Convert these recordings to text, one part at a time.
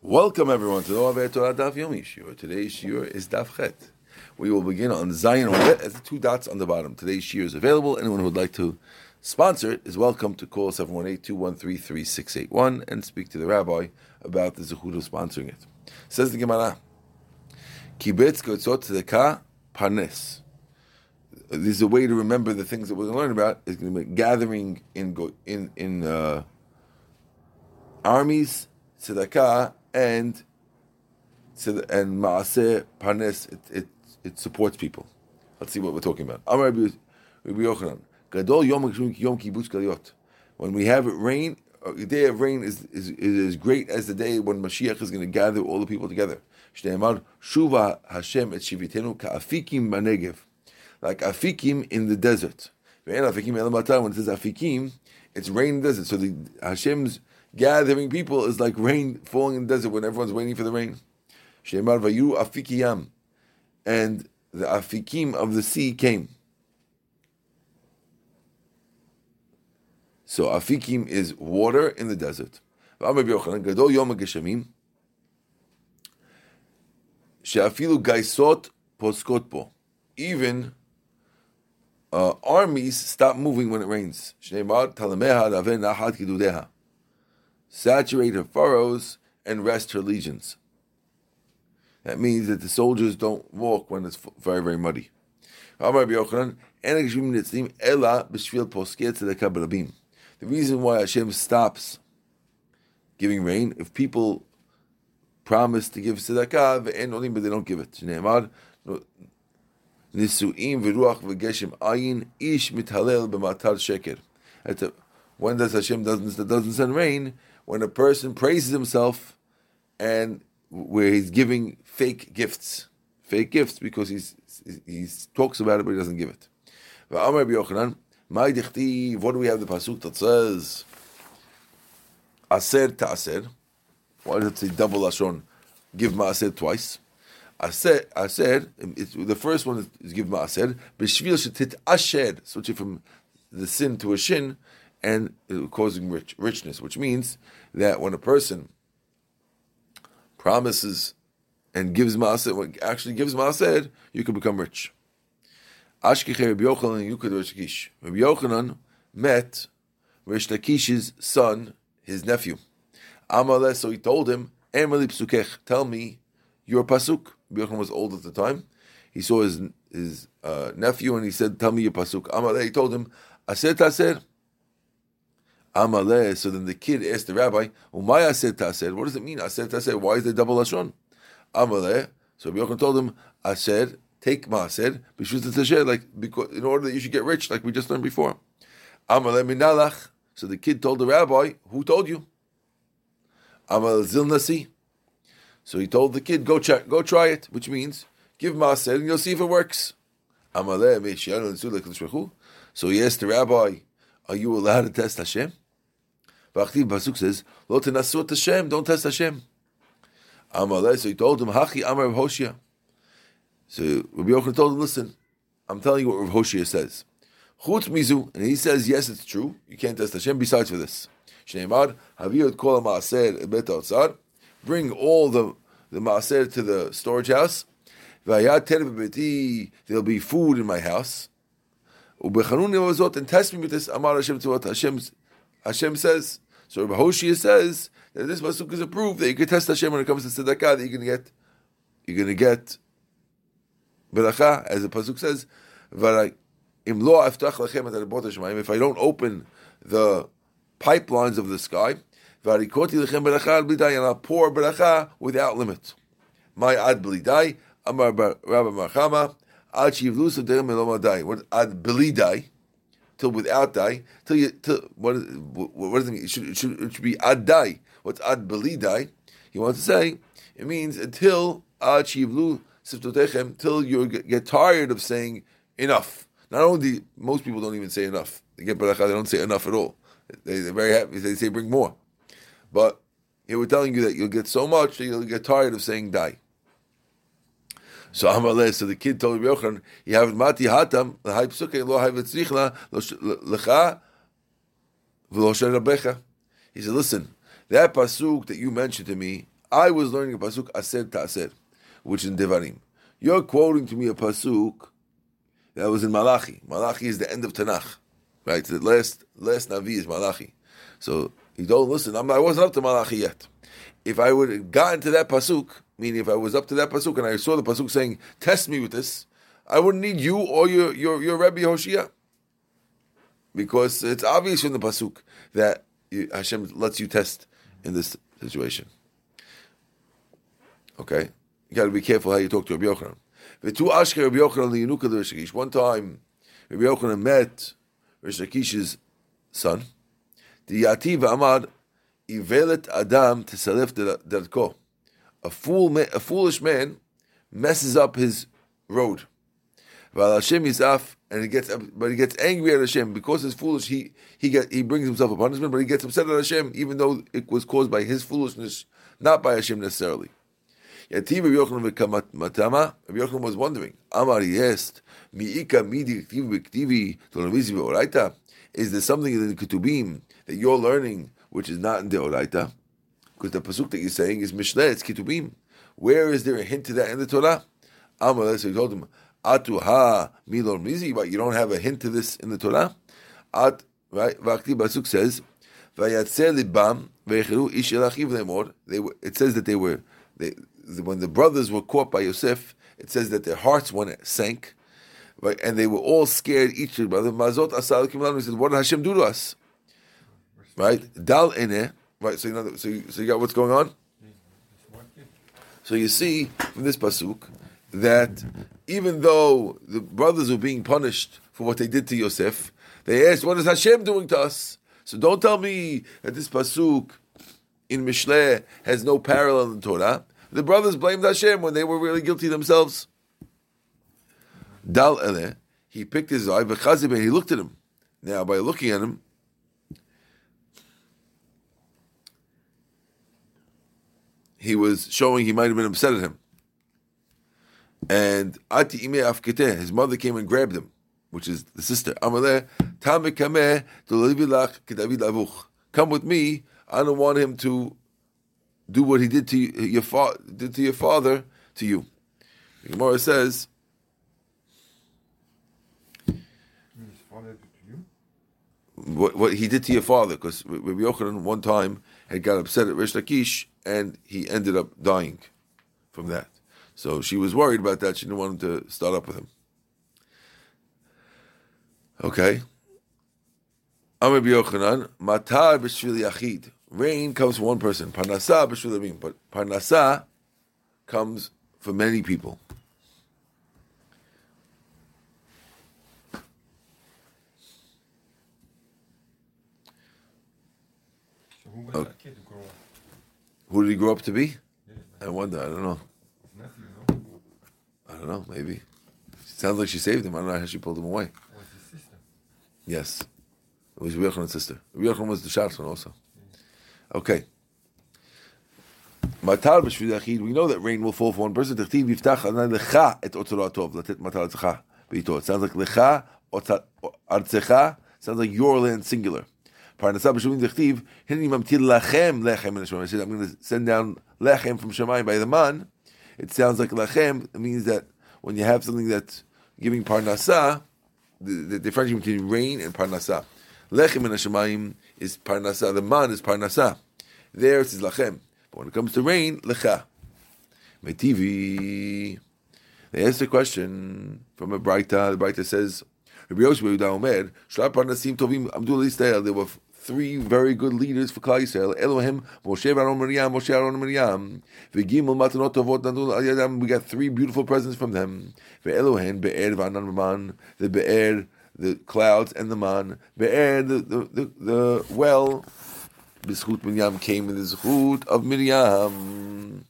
Welcome everyone to the Oavet Torah Daf Yomi Shiur. Today's Shiur is Daf Chet. We will begin on Zion Ovet as the two dots on the bottom. Today's Shiur is available. Anyone who would like to sponsor it is welcome to call 718-213-3681 and speak to the rabbi about the zechut of sponsoring it. Says the Gemara, Kibetz Gotzot Tzedakah Parnes. This is a way to remember the things that we're going to learn about. Is going to be gathering in in in uh, armies, tzedakah, and so and maaseh parnes. It, it it supports people. Let's see what we're talking about. Amar Rabbi Yochanan, Gadol Yom Yom Kibbutz Galiot. When we have rain, a day of rain is, is, is as great as the day when Mashiach is going to gather all the people together. Shuva Hashem et Shivitenu Ka'afikim Banegev like afikim in the desert. When it says afikim, it's rain in the desert. So the Hashem's gathering people is like rain falling in the desert when everyone's waiting for the rain. Shemar vayu afikiyam, and the afikim of the sea came. So afikim is water in the desert. Even uh, armies stop moving when it rains. Saturate her furrows and rest her legions. That means that the soldiers don't walk when it's very, very muddy. The reason why Hashem stops giving rain, if people promise to give tzedakah, but they don't give it. When does Hashem doesn't doesn't send rain? When a person praises himself, and where he's giving fake gifts, fake gifts because he's he talks about it but he doesn't give it. What do we have the pasuk that says? Aser ta'aser. Why does it say double lashon? Give ma'aser twice. Said, I the first one is, give maaser. B'shvil shetit asher, switching from the sin to a shin, and uh, causing rich, richness, which means that when a person promises and gives maaser, actually gives maaser, you can become rich. Ashkech Rabbi Yochanan and Yukad. Rabbi Yochanan met Rish Lakish's son, his nephew. Amaleh, so he told him, Emeli Psukech, tell me your pasuk. Yochanan was old at the time. He saw his his uh, nephew and he said, "Tell me your pasuk." Amaleh. He told him, "Aser taser." Amaleh. So then the kid asked the rabbi, "Umay taser? What does it mean? Aser taser? Why is there double lashon?" Amaleh. So Yochanan told him, "Aser." Take maaser like because in order that you should get rich, like we just learned before. Amaleh minalach. So the kid told the rabbi, "Who told you?" Amal zilnasi. So he told the kid, "Go check, go try it," which means give maaser and you'll see if it works. So he asked the rabbi, "Are you allowed to test Hashem?" V'achtiv pasuk says, "Lo tenasut Hashem, don't test Hashem." So he told him, "Hachi Amar Rav Hoshia." So Rabbi Yochanan told him, "Listen, I'm telling you what Rav Hoshia says." Chutz mizu, and he says, "Yes, it's true. You can't test Hashem." Besides for this, Shneimad Haviyot Kol Maaser Bet Otzar bring all the the maaser to the storage house. There'll be food in my house. And test me with this. Amar Hashem to what Hashem, says. So Rabbi Hoshia says that this pasuk is a proof that you can test Hashem when it comes to tzedakah. That you're going to get, you're going to get beracha, as the pasuk says. If I don't open the pipelines of the sky, and I'll pour beracha without limit. My ad blidai, Amar Rami bar Chama, ad shivlus derem elomadai. What ad blidai? Till without die, till you, till what? What does it mean? It should, it should, it should be ad die. What's ad blidai? He wants to say it means until ad shivlu siftotechem, till you get tired of saying enough. Not only most people don't even say enough. They get beracha, they don't say enough at all. They, they're very happy. They say bring more. But he was telling you that you'll get so much that you'll get tired of saying die. So Amaleh, so the kid told Rabbi "You have mati hatam the l'hai psuke lo hai v'tzrichla lecha v'lo rabecha." He said, "Listen, that pasuk that you mentioned to me, I was learning a pasuk aser ta'aser, which is in Devarim. You're quoting to me a pasuk that was in Malachi. Malachi is the end of Tanakh, right? The last last Navi is Malachi. So you don't listen. I'm, I wasn't up to Malachi yet. If I would have gotten to that pasuk, meaning if I was up to that pasuk and I saw the pasuk saying, "Test me with this," I wouldn't need you or your your your Rebbe Hoshia, because it's obvious from the pasuk that Hashem lets you test in this situation. Okay, you got to be careful how you talk to Rabbi Yochanan. The two Ashke Rabbi Yochanan One time, Rabbi Yochanan met Rish Lakish's son. The Yativ Amad Ivelet Adam Tesalef Derko. A fool, a foolish man messes up his road. While Hashem is off, and he gets, but he gets angry at Hashem because he's foolish. He he get he brings himself a punishment, but he gets upset at Hashem, even though it was caused by his foolishness, not by Hashem necessarily. Yativ Yochanan was wondering, Amar Yest, Miika Midi Ktivi Tolamizi Oraita. Is there something in the Ketubim that you're learning which is not in the Oraita? Because the pasuk that you're saying is Mishneh, it's Kitubim. Where is there a hint to that in the Torah? Amar, so he told him, Atu ha milor mizi, but you don't have a hint to this in the Torah. At right, Vakti Basuk says, Vayatzer libam ve'echiru ish elachiv lemor. They were. It says that they were. They, when the brothers were caught by Yosef, it says that their hearts went sank, right, and they were all scared. Each brother, Mazot asal kimlan. said, "What did Hashem do to us?" Right, dal ene. Right, so you know, so you, so you got what's going on. So you see from this pasuk that even though the brothers were being punished for what they did to Yosef, they asked, "What is Hashem doing to us?" So don't tell me that this pasuk in Mishle has no parallel in Torah. The brothers blamed Hashem when they were really guilty themselves. Dal ele, he picked his eye, and he looked at him. Now, by looking at him, he was showing he might have been upset at him. And Ati Ime Afkete, his mother came and grabbed him, which is the sister. Amaleh. Come with me. I don't want him to do what he did to your did to your father to you. The Gemara says. What, what he did to your father, because Rabbi Yochanan one time had got upset at Rish Lakish and he ended up dying from that. So she was worried about that. She didn't want him to start up with him. Okay. Amr Yochanan, Matar b'shvil yachid. Rain comes for one person. Parnasa b'shvil But parnasa comes for many people. Okay. Who did he grow up to be? I wonder. I don't know. I don't know. Maybe. Sounds like she saved him. I don't know how she pulled him away. Yes. It was Yochanan's sister. Yochanan was the Sharson also. Okay. Matar b'shvidachid. We know that rain will fall for one person. Techtiv yiftach anan lecha et otzoratov. Latet matar atzecha. It sounds like lecha artzecha. Sounds like your land singular. Parnasah b'shuvim techtiv. Hinni lachem lechem in. I said I'm going to send down lechem from Shemayim by the man. It sounds like lechem. It means that when you have something that's giving parnasah, the, the difference between rain and parnasah. Lechem in Hashemayim is parnasah. The man is parnasah. There it is lachem. But when it comes to rain, lecha. Metivi. They asked a question from a Braita. The Braita says, Rabbi Yosef Omer, Shlap Parnasim Tovim Abdul There were three very good leaders for Klal Yisrael. Elohim, Moshe Aaron Miriam, Moshe Aaron Miriam. Matanot tovot al yadam. We got three beautiful presents from them. Ve'elohen be'er v'anan v'man. The be'er, the clouds and the man. Be'er, the, the, the, the well. B'schut Miriam came in the zchut of Miriam.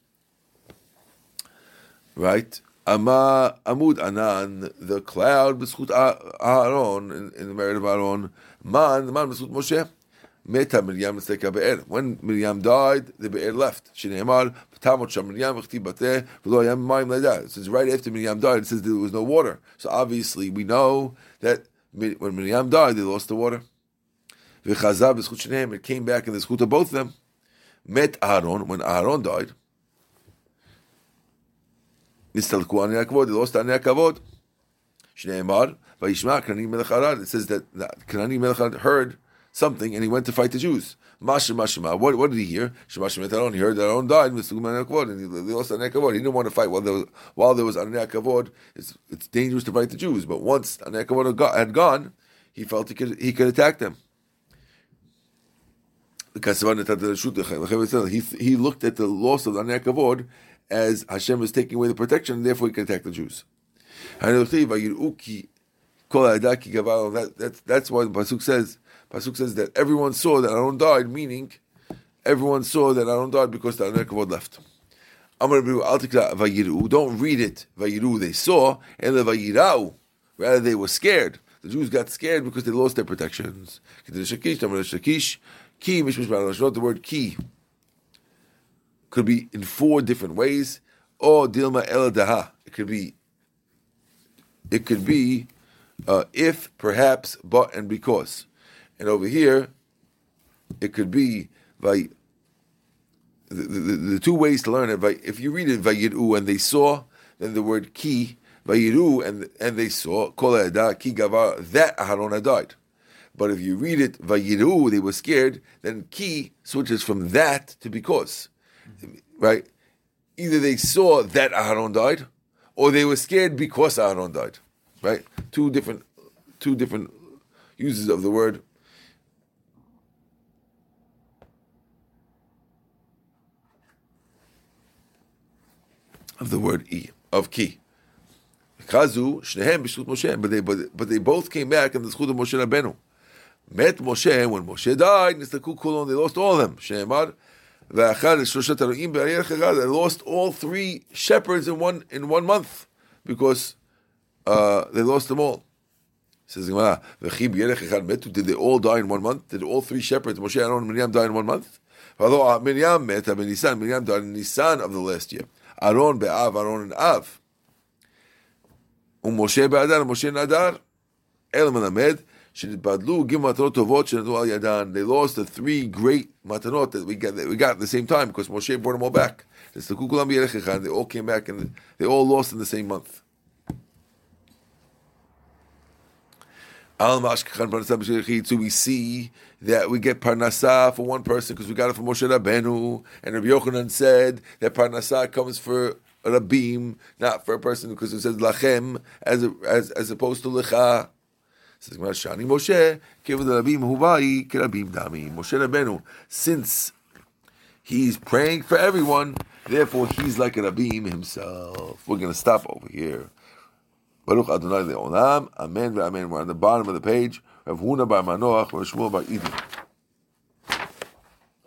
Right? Ama Amud Anan, the cloud, B'schut Aaron, in, in the merit of Aaron. Man, the man, B'schut Moshe. Meta Miriam Lesteka Be'er. When Miriam died, the Be'er left. Shineimar, Tamot Sham Miriam Echti Bateh, Maim Leda. Since right after Miriam died, it says there was no water. So obviously, we know that when Miriam died, they lost the water. V'chazah B'zchut Shineim, it came back in the Zchut of both of them. Met Aaron, when Aaron died, Nistalku Ani HaKavod, they lost Ani HaKavod. Shineimar, V'yishma Kanani Melech Arad. It says that Kanani Melech Arad heard something and he went to fight the Jews. Masha Mashma. What, what did he hear? Shemash Metaron. He heard that Aaron died. And he lost Anei Kavod. He didn't want to fight while there was while there was. It's, it's dangerous to fight the Jews. But once Anei Kavod had gone, he felt he could he could attack them. He, he looked at the loss of Anei Kavod as Hashem was taking away the protection, and therefore he could attack the Jews. That, that's, that's why the Pasuk says, Pasuk says that everyone saw that Aaron died, meaning everyone saw that Aaron died because the Anei Kavod left. Don't read it. Vayiru, they saw, and the Vayirau, rather they were scared. The Jews got scared because they lost their protections. The word ki could be in four different ways. Or dilma el daha. It could be. It could be uh, if, perhaps, but, and because. And over here, it could be by the, the, the, two ways to learn it. By, if you read it vayiru and they saw, then the word ki vayiru and and they saw kol ki gavar that Aharon died. But if you read it vayiru, they were scared. Then ki switches from that to because, right? Either they saw that Aharon died, or they were scared because Aharon died. Right? Two different, two different uses of the word of the word e of ki. Chazu shnehem b'shut Moshe, but they but, but they both came back in the schut of Moshe Rabbeinu. Met Moshe when Moshe died. Nistaku kulon. They lost all of them. Shneimar v'achad be'ariyach echad. They lost all three shepherds in one in one month because uh, they lost them all. Says Gemara, Did they all die in one month? Did all three shepherds, Moshe, Aaron, and Miriam, die in one month? Although Miriam met Nisan, Miriam died in Nisan of the last year. Aaron be'av, Aaron and Av. ומשה באדר, משה נדר. אלא מלמד שנתבדלו גיל מתנות טובות שנתנו על ידן. They lost the three great matanot that we got, that we got at the same time because Moshe brought them all back. They all came back and they all lost in the same month. So we see that we get parnasa for one person because we got it from Moshe Rabbeinu, and Rabbi Yochanan said that parnasa comes for rabim, not for a person because it says lachem as as as opposed to lecha. Says Shani Moshe, the dami. Moshe Rabbeinu, since he's praying for everyone, therefore he's like a rabim himself. We're going to stop over here. Baruch Adonai Le'olam. Amen ve'amen. We're on the bottom of the page. Rav Huna bar Manoach, Rav Shmuel bar Eden.